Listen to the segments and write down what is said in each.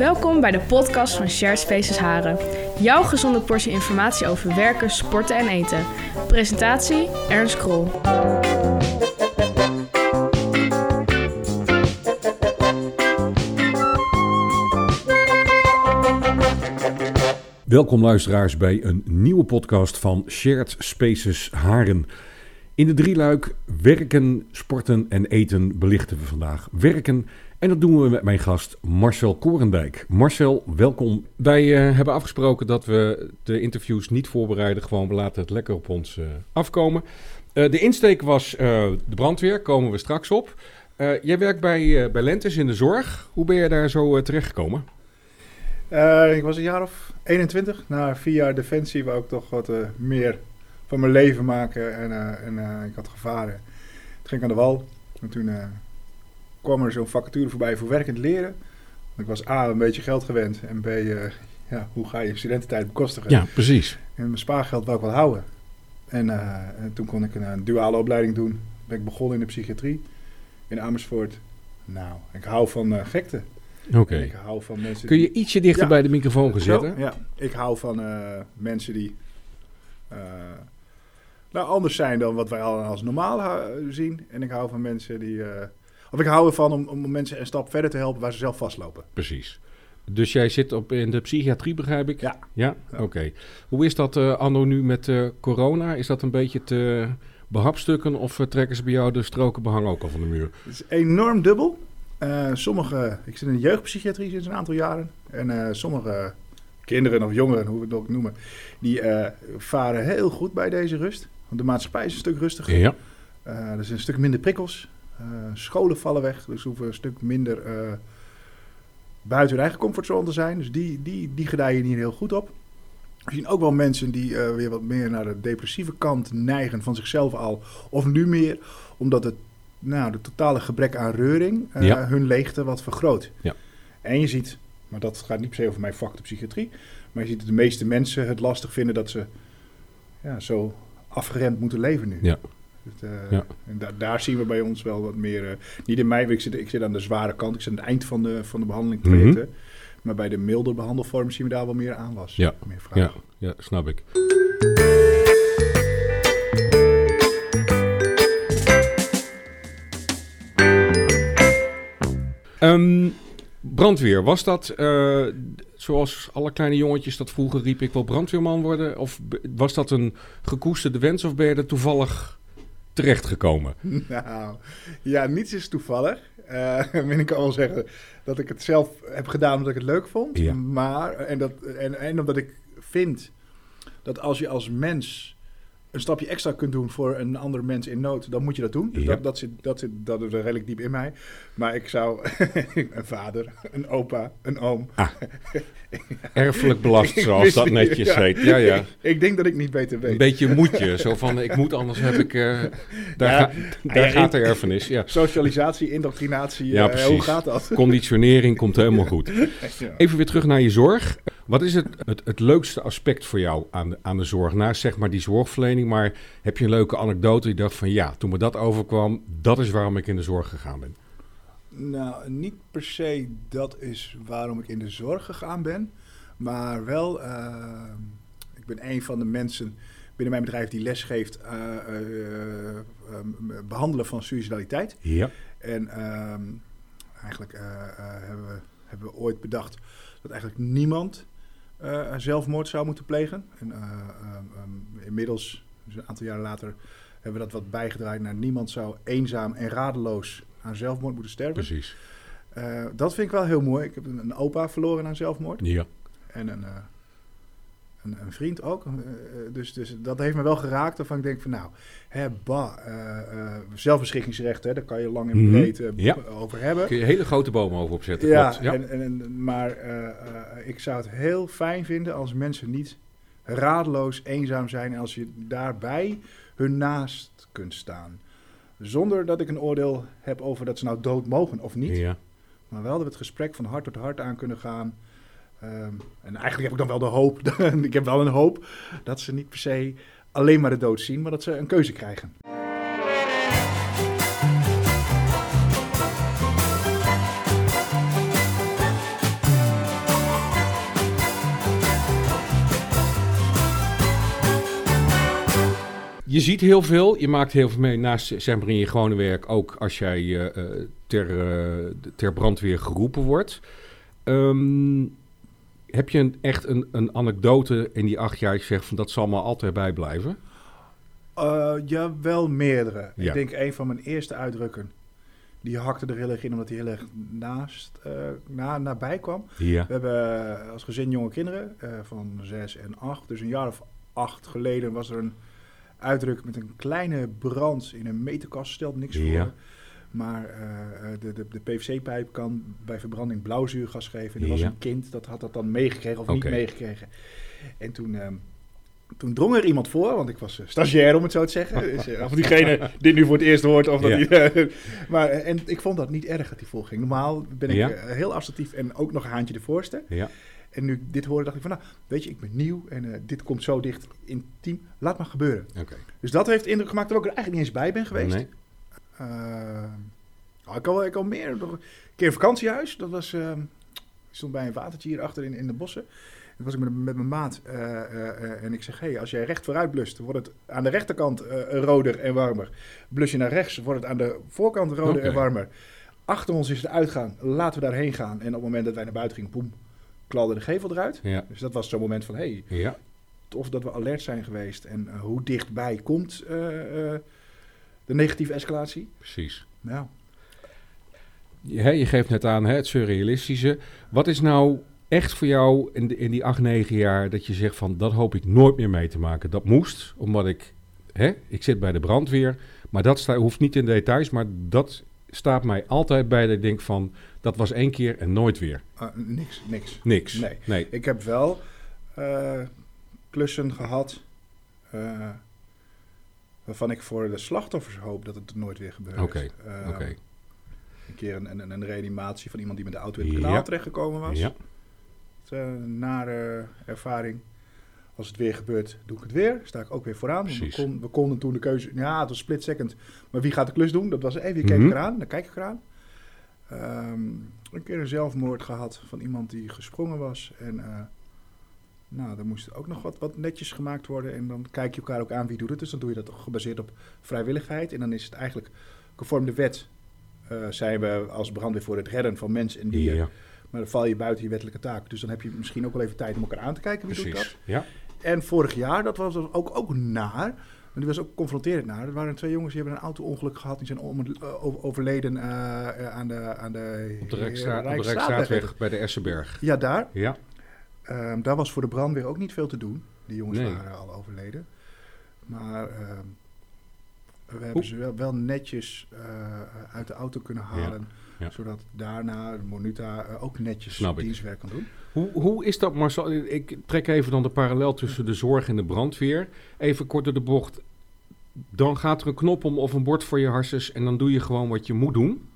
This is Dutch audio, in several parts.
Welkom bij de podcast van Shared Spaces Haren. Jouw gezonde portie informatie over werken, sporten en eten. Presentatie Ernst Krol. Welkom luisteraars bij een nieuwe podcast van Shared Spaces Haren. In de drieluik werken, sporten en eten belichten we vandaag. Werken en dat doen we met mijn gast Marcel Korendijk. Marcel, welkom. Wij eh, hebben afgesproken dat we de interviews niet voorbereiden. Gewoon, we laten het lekker op ons uh, afkomen. Uh, de insteek was de brandweer, komen we straks op. jij werkt bij, bij Lentes in de zorg. Hoe ben je daar zo terechtgekomen? ik was een jaar of 21. Na vier jaar defensie wou ik toch wat meer van mijn leven maken. En, en ik had gevaren. Toen ging ik aan de wal. En toen kwam er zo'n vacature voorbij voor werkend leren. Ik was A, een beetje geld gewend. En B, uh, ja, hoe ga je studententijd bekostigen? Ja, precies. En mijn spaargeld wou ik wel houden. En, uh, en toen kon ik een, een, duale opleiding doen. Ben ik begonnen in de psychiatrie in Amersfoort. Nou, ik hou van uh, gekte. Oké. Okay. Ik hou van mensen. Kun je ietsje dichter ja. bij de microfoon zitten? Ja, ik hou van mensen die nou, anders zijn dan wat wij al als normaal zien. En ik hou van mensen die of ik hou ervan om, om mensen een stap verder te helpen waar ze zelf vastlopen. Precies. Dus jij zit op in de psychiatrie, begrijp ik? Ja. Ja? Oké. Hoe is dat uh, anno nu met uh, corona? Is dat een beetje te behapstukken of uh, trekken ze bij jou de stroken behang ook al van de muur? Het is enorm dubbel. sommige, ik zit in de jeugdpsychiatrie sinds een aantal jaren. En sommige kinderen of jongeren, hoe we het ook noemen, die varen heel goed bij deze rust. Want de maatschappij is een stuk rustiger. Ja. er zijn een stuk minder prikkels. Uh, scholen vallen weg, dus hoeven een stuk minder uh, buiten hun eigen comfortzone te zijn. Dus die, die, die gedijen hier heel goed op. We zien ook wel mensen die uh, weer wat meer naar de depressieve kant neigen van zichzelf al. Of nu meer, omdat het nou, de totale gebrek aan reuring ja. hun leegte wat vergroot. Ja. En je ziet, maar dat gaat niet per se over mijn vak de psychiatrie. Maar je ziet dat de meeste mensen het lastig vinden dat ze ja, zo afgeremd moeten leven nu. Ja. Uh, ja. En da daar zien we bij ons wel wat meer. Uh, niet in mij, ik zit, ik zit aan de zware kant. Ik zit aan het eind van de, van de behandelingstrajecten. Mm -hmm. Maar bij de milder behandelvorm zien we daar wel meer aanwas. Ja, meer ja, ja, snap ik. Um, brandweer, was dat uh, zoals alle kleine jongetjes dat vroeger riep ik wil brandweerman worden? Of was dat een gekoesterde wens of ben je er toevallig terechtgekomen? Nou, ja, niets is toevallig. Uh, wil ik al wel zeggen dat ik het zelf heb gedaan omdat ik het leuk vond. Ja. Maar, en, dat, en, en omdat ik vind dat als je als mens een stapje extra kunt doen voor een ander mens in nood, dan moet je dat doen. Dus Ja. dat, dat, zit, dat, zit, dat is redelijk diep in mij. Maar ik zou een vader, een opa, een oom. Ah, erfelijk belast, zoals dat netjes ja. heet. Ja, ja. Ik, ik denk dat ik niet beter weet. Een beetje moedje. Zo van, ik moet, anders heb ik... eh, daar Ja. ga- daar gaat de erfenis. Ja. Socialisatie, indoctrinatie, Ja, eh, precies. hoe gaat dat? Conditionering komt helemaal goed. Even weer terug naar je zorg. Wat is het, het, het leukste aspect voor jou aan de, aan de zorg? Naast zeg maar die zorgverlening, maar heb je een leuke anekdote die dacht van ja, toen me dat overkwam, dat is waarom ik in de zorg gegaan ben. Nou, niet per se dat is waarom ik in de zorg gegaan ben. Maar wel, eh, ik ben een van de mensen binnen mijn bedrijf die lesgeeft uh, uh, um, behandelen van suicidaliteit. Ja. En ehm, eigenlijk uh, hebben, we, hebben we ooit bedacht dat eigenlijk niemand uh, zelfmoord zou moeten plegen. En um, inmiddels, dus een aantal jaren later, hebben we dat wat bijgedraaid naar niemand zou eenzaam en radeloos aan zelfmoord moeten sterven. Precies. Dat vind ik wel heel mooi. Ik heb een, een opa verloren aan zelfmoord. Ja. En een, een, een, vriend ook. Uh, dus, dus dat heeft me wel geraakt. Waarvan ik denk van nou, hè, bah, uh, zelfbeschikkingsrecht, hè, daar kan je lang en breed -hmm. ja. over hebben. Kun je hele grote bomen over opzetten. Ja, klopt. ja. En, en, maar ik zou het heel fijn vinden als mensen niet radeloos eenzaam zijn. En als je daarbij hun naast kunt staan. Zonder dat ik een oordeel heb over dat ze nou dood mogen of niet. Ja. Maar wel dat we het gesprek van hart tot hart aan kunnen gaan. Ehm, en eigenlijk heb ik dan wel de hoop, ik heb wel een hoop dat ze niet per se alleen maar de dood zien, maar dat ze een keuze krijgen. je ziet heel veel. Je maakt heel veel mee naast zeg in je gewone werk. Ook als jij eh, eh, ter, eh, ter brandweer geroepen wordt. Um, heb je een, echt een, een anekdote in die acht jaar dat je zegt van dat zal me altijd bijblijven? Eh, ja, wel meerdere. Ja. Ik denk een van mijn eerste uitdrukken. Die hakte er heel erg in omdat hij heel erg naast, eh, na, nabij kwam. Ja. We hebben eh, als gezin jonge kinderen van zes en acht. Dus een jaar of acht geleden was er een uitdruk met een kleine brand in een meterkast. Stelt niks Ja. Maar eh, eh, de, de, de PVC-pijp kan bij verbranding blauwzuurgas geven. Er was een kind dat had dat dan meegekregen of niet meegekregen. En toen, ehm, toen drong er iemand voor, want ik was eh, stagiair om het zo te zeggen. Dus, of diegene dit nu voor het eerst hoort. Of dat Ja. die, maar, en ik vond dat niet erg dat hij volging. Normaal ben ik Ja. heel assertief en ook nog een haantje de voorste. Ja. En nu ik dit hoorde, dacht ik van, nou, weet je, ik ben nieuw en dit komt zo dicht intiem. Laat maar gebeuren. Dus dat heeft indruk gemaakt dat ik er eigenlijk niet eens bij ben geweest. Nee. Eh, nou, ik, al, ik al meer. Nog een keer een vakantiehuis. Dat was, eh, ik stond bij een watertje hierachter in, in de bossen. En was ik met, met mijn maat. eh, eh, en ik zeg, hey, als jij recht vooruit blust, wordt het aan de rechterkant roder en warmer. Blus je naar rechts, wordt het aan de voorkant roder en warmer. Achter ons is de uitgang. Laten we daarheen gaan. En op het moment dat wij naar buiten gingen, boem, klalde de gevel eruit. Ja. Dus dat was zo'n moment van, hey, Ja. tof dat we alert zijn geweest. En hoe dichtbij komt de negatieve escalatie. Precies. Ja. Je, geeft net aan hè, het surrealistische. Wat is nou echt voor jou in, de, in die acht, negen jaar dat je zegt van dat hoop ik nooit meer mee te maken? Dat moest, omdat ik, hè, ik zit bij de brandweer, maar dat sta, hoeft niet in details, maar dat staat mij altijd bij dat ik denk van dat was één keer en nooit weer. Ah, niks, niks. Niks. Nee. nee. Ik heb wel eh, klussen gehad eh, waarvan ik voor de slachtoffers hoop dat het nooit weer gebeurt. Oké, Eh, Oké. Een keer een, een, een reanimatie van iemand die met de auto in het Ja. kanaal terechtgekomen was. Ja. Is een nare ervaring. Als het weer gebeurt, doe ik het weer. Sta ik ook weer vooraan. We, kon, we konden toen de keuze... Ja, het was split second. Maar wie gaat de klus doen? Dat was even, wie keek Mhm. eraan? Dan kijk ik eraan. Ehm, een keer een zelfmoord gehad van iemand die gesprongen was. En eh, nou, dan moest ook nog wat, wat netjes gemaakt worden. En dan kijk je elkaar ook aan wie doet het. Dus dan doe je dat gebaseerd op vrijwilligheid. En dan is het eigenlijk conform de wet... eh, zijn we als brandweer voor het redden van mens en dier. Ja, Maar dan val je buiten je wettelijke taak. Dus dan heb je misschien ook wel even tijd om elkaar aan te kijken wie doet dat. precies. Ja. En vorig jaar, dat was ook, ook naar. Maar die was ook confronterend naar. Er waren twee jongens die hebben een auto-ongeluk gehad. Die zijn eh, over- overleden eh, aan de aan de Op de. Rijksstraatweg bij de Essenberg. Ja, daar. Ja. Ehm, daar was voor de brandweer ook niet veel te doen. Die jongens Nee. waren al overleden. Maar ehm, we hebben ze wel, wel netjes eh, uit de auto kunnen halen. ja. Zodat daarna de Monuta eh, ook netjes Snap ik. dienstwerk kan doen. Hoe, hoe is dat, Marcel? Ik trek even dan de parallel tussen de zorg en de brandweer. Even kort door de bocht. Dan gaat er een knop om of een bord voor je harses en dan doe je gewoon wat je moet doen.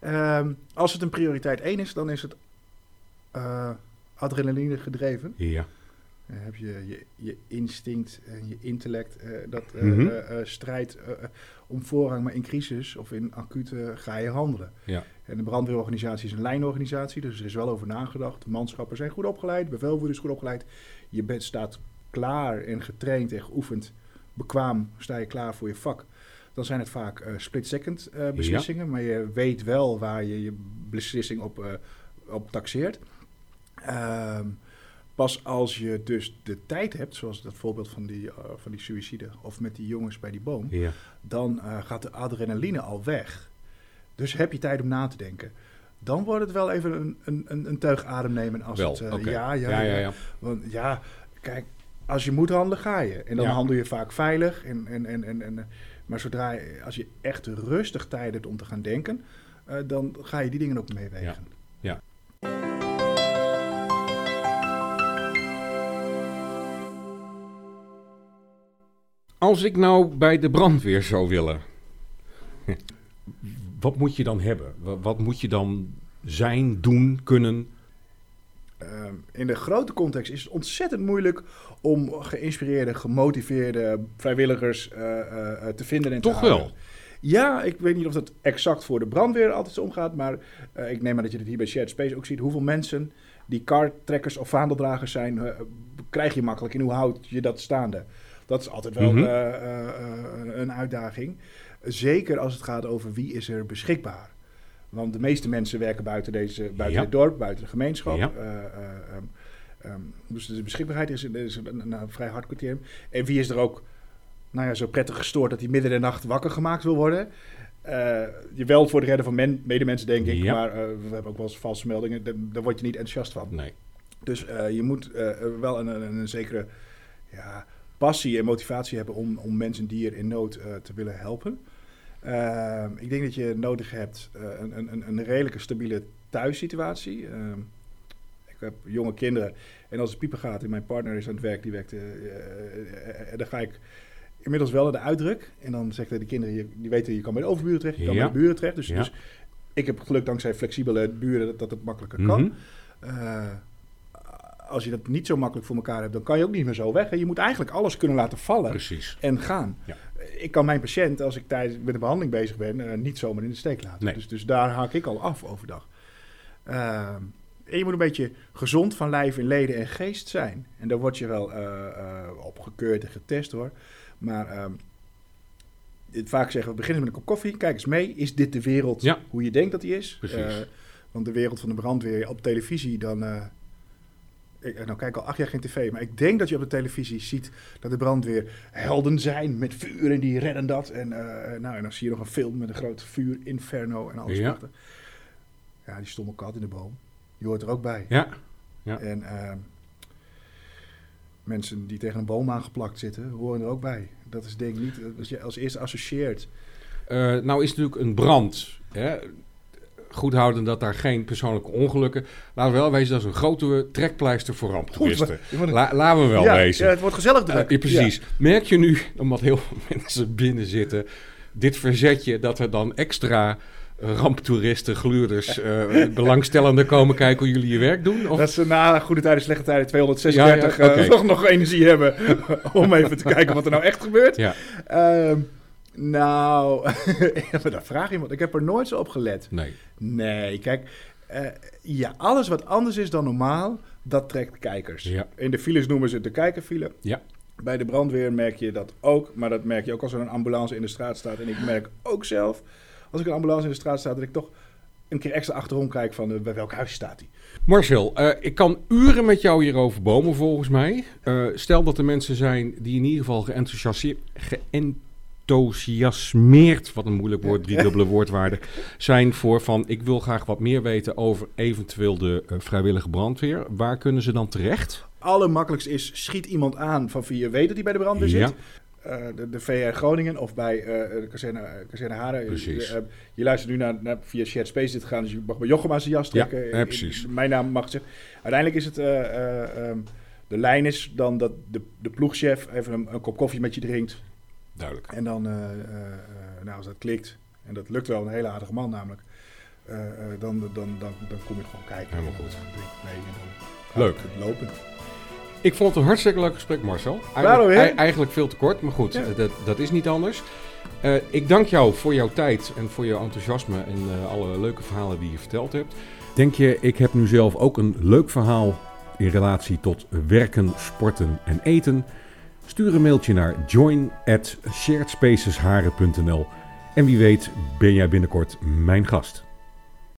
Ehm, als het een prioriteit 1 is, dan is het eh, adrenaline gedreven. Ja. Dan heb je je, je instinct en je intellect eh, dat eh, Mhm. eh, eh, strijdt eh, eh, om voorrang, maar in crisis of in acute ga je handelen. Ja. En de brandweerorganisatie is een lijnorganisatie, dus er is wel over nagedacht. De manschappen zijn goed opgeleid, bevelvoerder is goed opgeleid. Je bent, staat klaar en getraind en geoefend, bekwaam, sta je klaar voor je vak. Dan zijn het vaak eh, split-second eh, beslissingen, maar je weet wel waar je je beslissing op, eh, op taxeert. Ehm, pas als je dus de tijd hebt, zoals dat voorbeeld van die, eh, van die suïcide of met die jongens bij die boom, Ja. dan eh, gaat de adrenaline al weg. Dus heb je tijd om na te denken. Dan wordt het wel even een, een, een, een teug adem nemen. Als Wel, het, eh, ja, ja, ja, ja, ja, ja. Want ja, kijk, als je moet handelen, ga je. En dan Ja. handel je vaak veilig. En, en, en, en, en, maar zodra je, als je echt rustig tijd hebt om te gaan denken, dan ga je die dingen ook meewegen. Ja. Als ik nou bij de brandweer zou willen, wat moet je dan hebben? Wat, moet je dan zijn, doen, kunnen? Ehm, in de grote context is het ontzettend moeilijk om geïnspireerde, gemotiveerde vrijwilligers eh, eh, eh, te vinden en Toch te wel? Ja, ik weet niet of dat exact voor de brandweer altijd zo omgaat, maar eh, ik neem aan dat je het hier bij Shared Space ook ziet. Hoeveel mensen die kartrekkers of vaandeldragers zijn, krijg je makkelijk en hoe houd je dat staande? Dat is altijd wel Mhm. eh, eh, eh, een uitdaging. Zeker als het gaat over wie is er beschikbaar. Want de meeste mensen werken buiten, deze, buiten Ja. het dorp, buiten de gemeenschap. Ja. Eh, eh, ehm, ehm, dus de beschikbaarheid is, is een, een, een vrij hard criterium. En wie is er ook nou ja, zo prettig gestoord dat hij midden in de nacht wakker gemaakt wil worden? Je wel voor de redden van men, medemensen, denk ik. Ja. Maar we hebben ook wel eens valse meldingen. Daar, daar word je niet enthousiast van. Nee. Dus je moet wel een, een, een zekere ja, passie en motivatie hebben om, om mensen die er in nood eh, te willen helpen. Ehm, ik denk dat je nodig hebt eh, een, een, een redelijke stabiele thuissituatie. Ehm, ik heb jonge kinderen en als het piepen gaat en mijn partner is aan het werk, die werkt, eh, dan ga ik inmiddels wel naar de uitdruk. En dan zeg ik tegen de kinderen, je, die weten je kan bij de overburen terecht, je kan Ja. bij de buren terecht. Dus, Ja. dus ik heb geluk dankzij flexibele buren dat, dat het makkelijker kan. Mhm. Als je dat niet zo makkelijk voor elkaar hebt, dan kan je ook niet meer zo weg. hè. Je moet eigenlijk alles kunnen laten vallen Precies. en gaan. Ja. Ik kan mijn patiënt, als ik tijdens met de behandeling bezig ben, eh, niet zomaar in de steek laten. Nee. Dus, dus daar haak ik al af overdag. Ehm, en je moet een beetje gezond van lijf en leden en geest zijn. En daar word je wel eh, eh, op gekeurd en getest hoor. Maar ehm, dit- vaak zeggen we, beginnen met een kop koffie. Kijk eens mee, is dit de wereld Ja. hoe je denkt dat die is? Precies. Eh, want de wereld van de brandweer op televisie, dan... eh, ik, nou kijk al acht jaar geen tv, maar ik denk dat je op de televisie ziet dat de brandweer helden zijn met vuur en die redden dat. En, eh, nou, en dan zie je nog een film met een groot vuur, inferno en alles Ja. achter. Ja, die stomme kat in de boom. Die hoort er ook bij. Ja. Ja. En eh, mensen die tegen een boom aangeplakt zitten, horen er ook bij. Dat is denk ik niet, als je als eerste associeert. Eh, nou is natuurlijk een brand. Hè? Goed houden dat daar geen persoonlijke ongelukken. Laten we wel wezen, dat is een grote trekpleister voor ramptoeristen. La, laten we wel ja, wezen. ja, het wordt gezellig druk. ja, precies. Merk je nu, omdat heel veel mensen binnen zitten, dit verzetje dat er dan extra eh, ramptoeristen, gluurders, eh, belangstellenden komen kijken hoe jullie je werk doen? Of? Dat ze na goede tijden, slechte tijden 236 Ja, nog, nog energie hebben om even te kijken wat er nou echt gebeurt. Ja, Ehm, nou, maar dat vraag je me. Ik heb er nooit zo op gelet. nee. Nee, kijk, eh, ja, alles wat anders is dan normaal, dat trekt kijkers. Ja. In de files noemen ze het de kijkerfile. Ja. Bij de brandweer merk je dat ook, maar dat merk je ook als er een ambulance in de straat staat. En ik merk ook zelf, als ik een ambulance in de straat staat, dat ik toch een keer extra achterom kijk van eh, bij welk huis staat die. Marcel, eh, ik kan uren met jou hierover bomen volgens mij. Stel dat er mensen zijn die in ieder geval geenthousiasmeerd, geenthousiasmeerd, wat een moeilijk woord, drie dubbele woordwaarde, zijn voor van ik wil graag wat meer weten over eventueel de eh, vrijwillige brandweer. Waar kunnen ze dan terecht? Allermakkelijkst is, schiet iemand aan van wie je weet dat hij bij de brandweer Ja. zit. Eh, de, de VR Groningen of bij eh, de kazerne, kazerne Haren. Precies. Je, je luistert nu naar, naar via Shared Space dit gaan, dus je mag bij Jochem aan zijn jas Ja, trekken. ja, precies. in- mijn naam mag zeggen. Uiteindelijk is het, eh, eh, ehm, de lijn is dan dat de, de ploegchef even een, een kop koffie met je drinkt. Duidelijk. En dan, eh, eh, nou als dat klikt, en dat lukt wel, een hele aardige man namelijk. eh, dan, dan, dan, dan kom je gewoon kijken. Helemaal goed. Dan Leuk. het lopen. Ik vond het een hartstikke leuk gesprek, Marcel. Eigenlijk, eigenlijk veel te kort, maar goed, Ja. dat, dat is niet anders. Ik dank jou voor jouw tijd en voor jouw enthousiasme en alle leuke verhalen die je verteld hebt. Denk je, ik heb nu zelf ook een leuk verhaal in relatie tot werken, sporten en eten? Stuur een mailtje naar join at en wie weet ben jij binnenkort mijn gast.